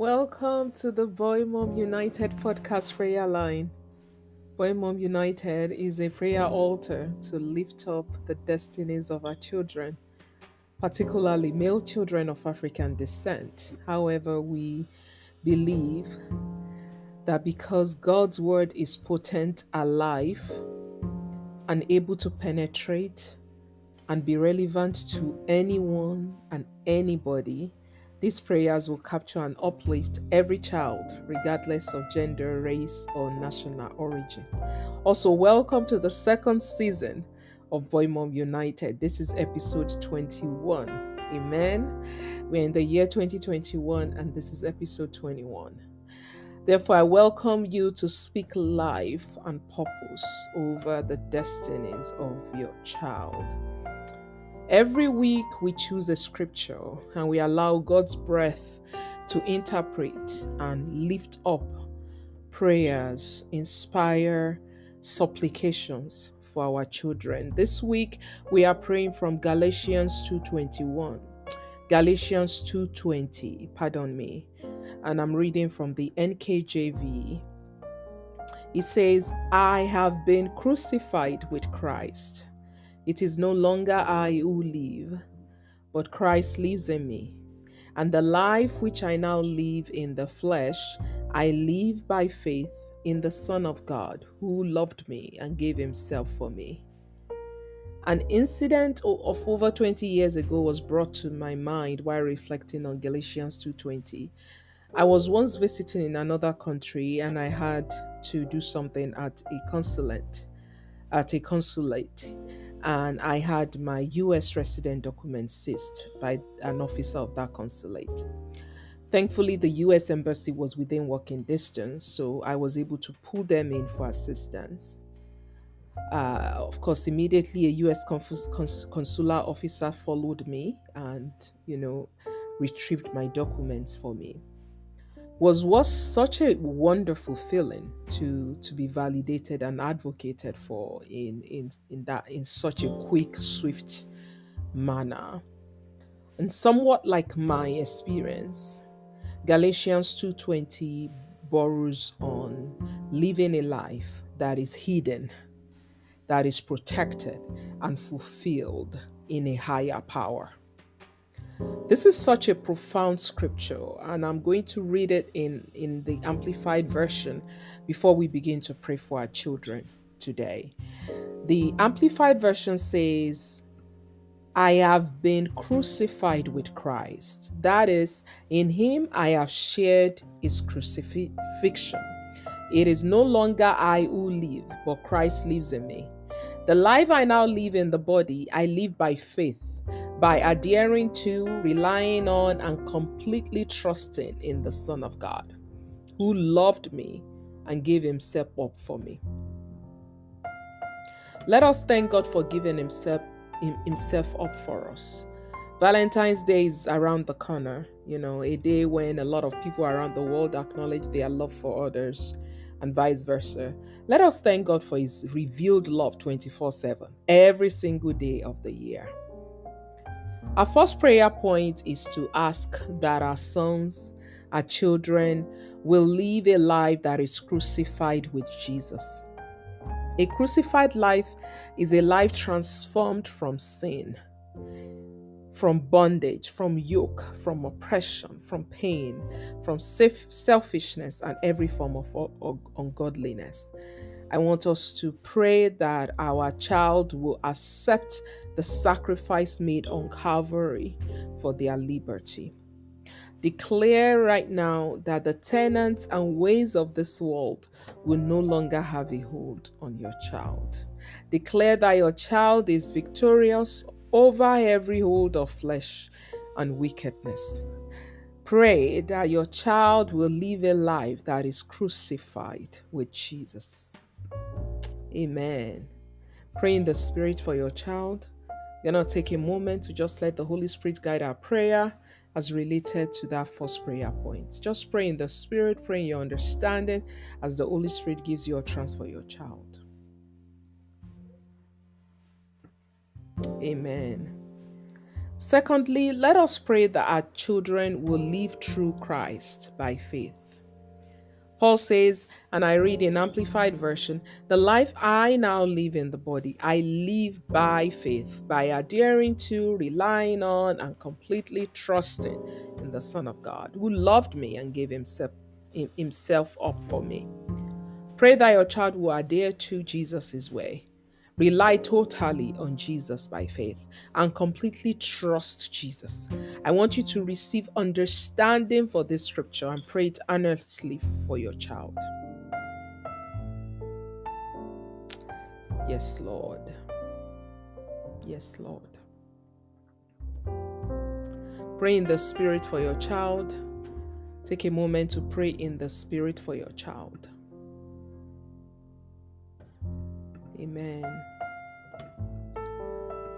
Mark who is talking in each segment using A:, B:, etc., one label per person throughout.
A: Welcome to the Boy Mom United podcast prayer line. Boy Mom United is a prayer altar to lift up the destinies of our children, particularly male children of African descent. However, we believe that because God's word is potent, alive, and able to penetrate and be relevant to anyone and anybody, these prayers will capture and uplift every child, regardless of gender, race, or national origin. Also, welcome to the second season of Boy Mom United. This is episode 21. Amen. We're in the year 2021, and this is episode 21. Therefore, I welcome you to speak life and purpose over the destinies of your child. Every week we choose a scripture and we allow God's breath to interpret and lift up prayers, inspire supplications for our children. This week we are praying from Galatians 2:21. Galatians 2:20, pardon me. And I'm reading from the NKJV. It says, "I have been crucified with Christ." It is no longer I who live, but Christ lives in me. And the life which I now live in the flesh, I live by faith in the Son of God, who loved me and gave himself for me. An incident of over 20 years ago was brought to my mind while reflecting on Galatians 2:20. I was once visiting in another country and I had to do something at a consulate at a consulate and I had my US resident documents seized by an officer of that consulate. Thankfully, the US embassy was within walking distance, so I was able to pull them in for assistance. Uh, of course, immediately a US cons- cons- consular officer followed me and, you know, retrieved my documents for me was was such a wonderful feeling to to be validated and advocated for in in in that in such a quick swift manner. And somewhat like my experience galatians 2.20 borrows on living a life that is hidden that is protected and fulfilled in a higher power this is such a profound scripture, and I'm going to read it in, in the Amplified Version before we begin to pray for our children today. The Amplified Version says, I have been crucified with Christ. That is, in him I have shared his crucifixion. It is no longer I who live, but Christ lives in me. The life I now live in the body, I live by faith by adhering to, relying on, and completely trusting in the Son of God, who loved me and gave himself up for me. Let us thank God for giving himself, himself up for us. Valentine's Day is around the corner, you know, a day when a lot of people around the world acknowledge their love for others and vice versa. Let us thank God for His revealed love 24 7, every single day of the year. Our first prayer point is to ask that our sons, our children, will live a life that is crucified with Jesus. A crucified life is a life transformed from sin, from bondage, from yoke, from oppression, from pain, from selfishness, and every form of ungodliness. I want us to pray that our child will accept the sacrifice made on Calvary for their liberty. Declare right now that the tenants and ways of this world will no longer have a hold on your child. Declare that your child is victorious over every hold of flesh and wickedness. Pray that your child will live a life that is crucified with Jesus. Amen. Pray in the Spirit for your child. You're going to take a moment to just let the Holy Spirit guide our prayer as related to that first prayer point. Just pray in the Spirit, pray in your understanding as the Holy Spirit gives you a trance for your child. Amen. Secondly, let us pray that our children will live through Christ by faith. Paul says, and I read in Amplified Version, the life I now live in the body, I live by faith, by adhering to, relying on, and completely trusting in the Son of God, who loved me and gave himself, himself up for me. Pray that your child will adhere to Jesus' way Rely totally on Jesus by faith and completely trust Jesus. I want you to receive understanding for this scripture and pray it earnestly for your child. Yes, Lord. Yes, Lord. Pray in the Spirit for your child. Take a moment to pray in the Spirit for your child. Amen.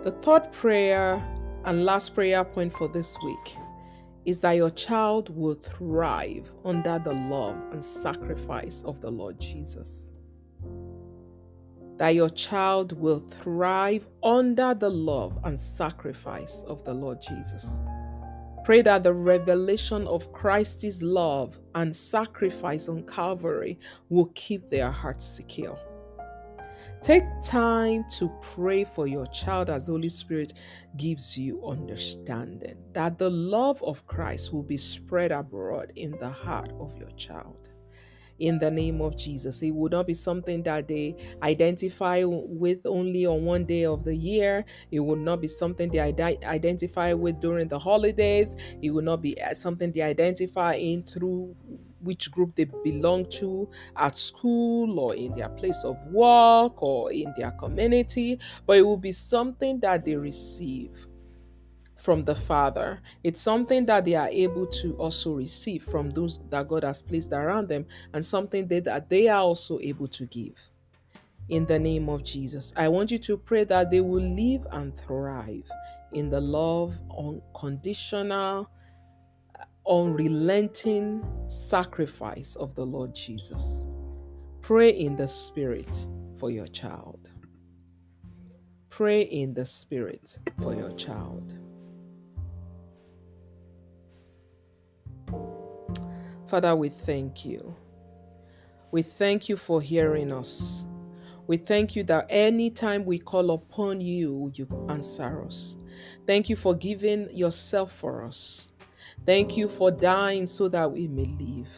A: The third prayer and last prayer point for this week is that your child will thrive under the love and sacrifice of the Lord Jesus. That your child will thrive under the love and sacrifice of the Lord Jesus. Pray that the revelation of Christ's love and sacrifice on Calvary will keep their hearts secure. Take time to pray for your child as the Holy Spirit gives you understanding that the love of Christ will be spread abroad in the heart of your child. In the name of Jesus, it will not be something that they identify with only on one day of the year. It will not be something they identify with during the holidays. It will not be uh, something they identify in through which group they belong to at school or in their place of work or in their community, but it will be something that they receive from the Father. It's something that they are able to also receive from those that God has placed around them, and something that they are also able to give. In the name of Jesus, I want you to pray that they will live and thrive in the love, unconditional, unrelenting sacrifice of the Lord Jesus. Pray in the Spirit for your child. Pray in the Spirit for your child. Father, we thank you. We thank you for hearing us. We thank you that anytime we call upon you, you answer us. Thank you for giving yourself for us. Thank you for dying so that we may live.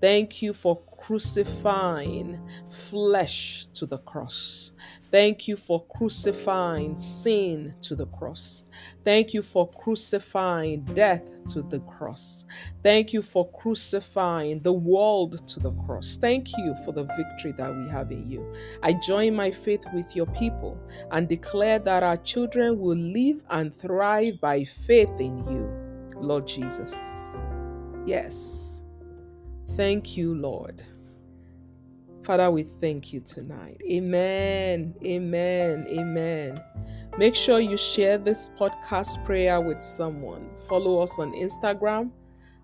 A: Thank you for crucifying flesh to the cross. Thank you for crucifying sin to the cross. Thank you for crucifying death to the cross. Thank you for crucifying the world to the cross. Thank you for the victory that we have in you. I join my faith with your people and declare that our children will live and thrive by faith in you. Lord Jesus. Yes. Thank you, Lord. Father, we thank you tonight. Amen. Amen. Amen. Make sure you share this podcast prayer with someone. Follow us on Instagram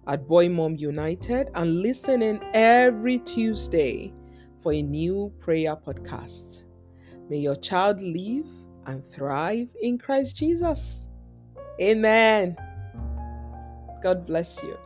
A: at Boy Mom United and listen in every Tuesday for a new prayer podcast. May your child live and thrive in Christ Jesus. Amen. God bless you.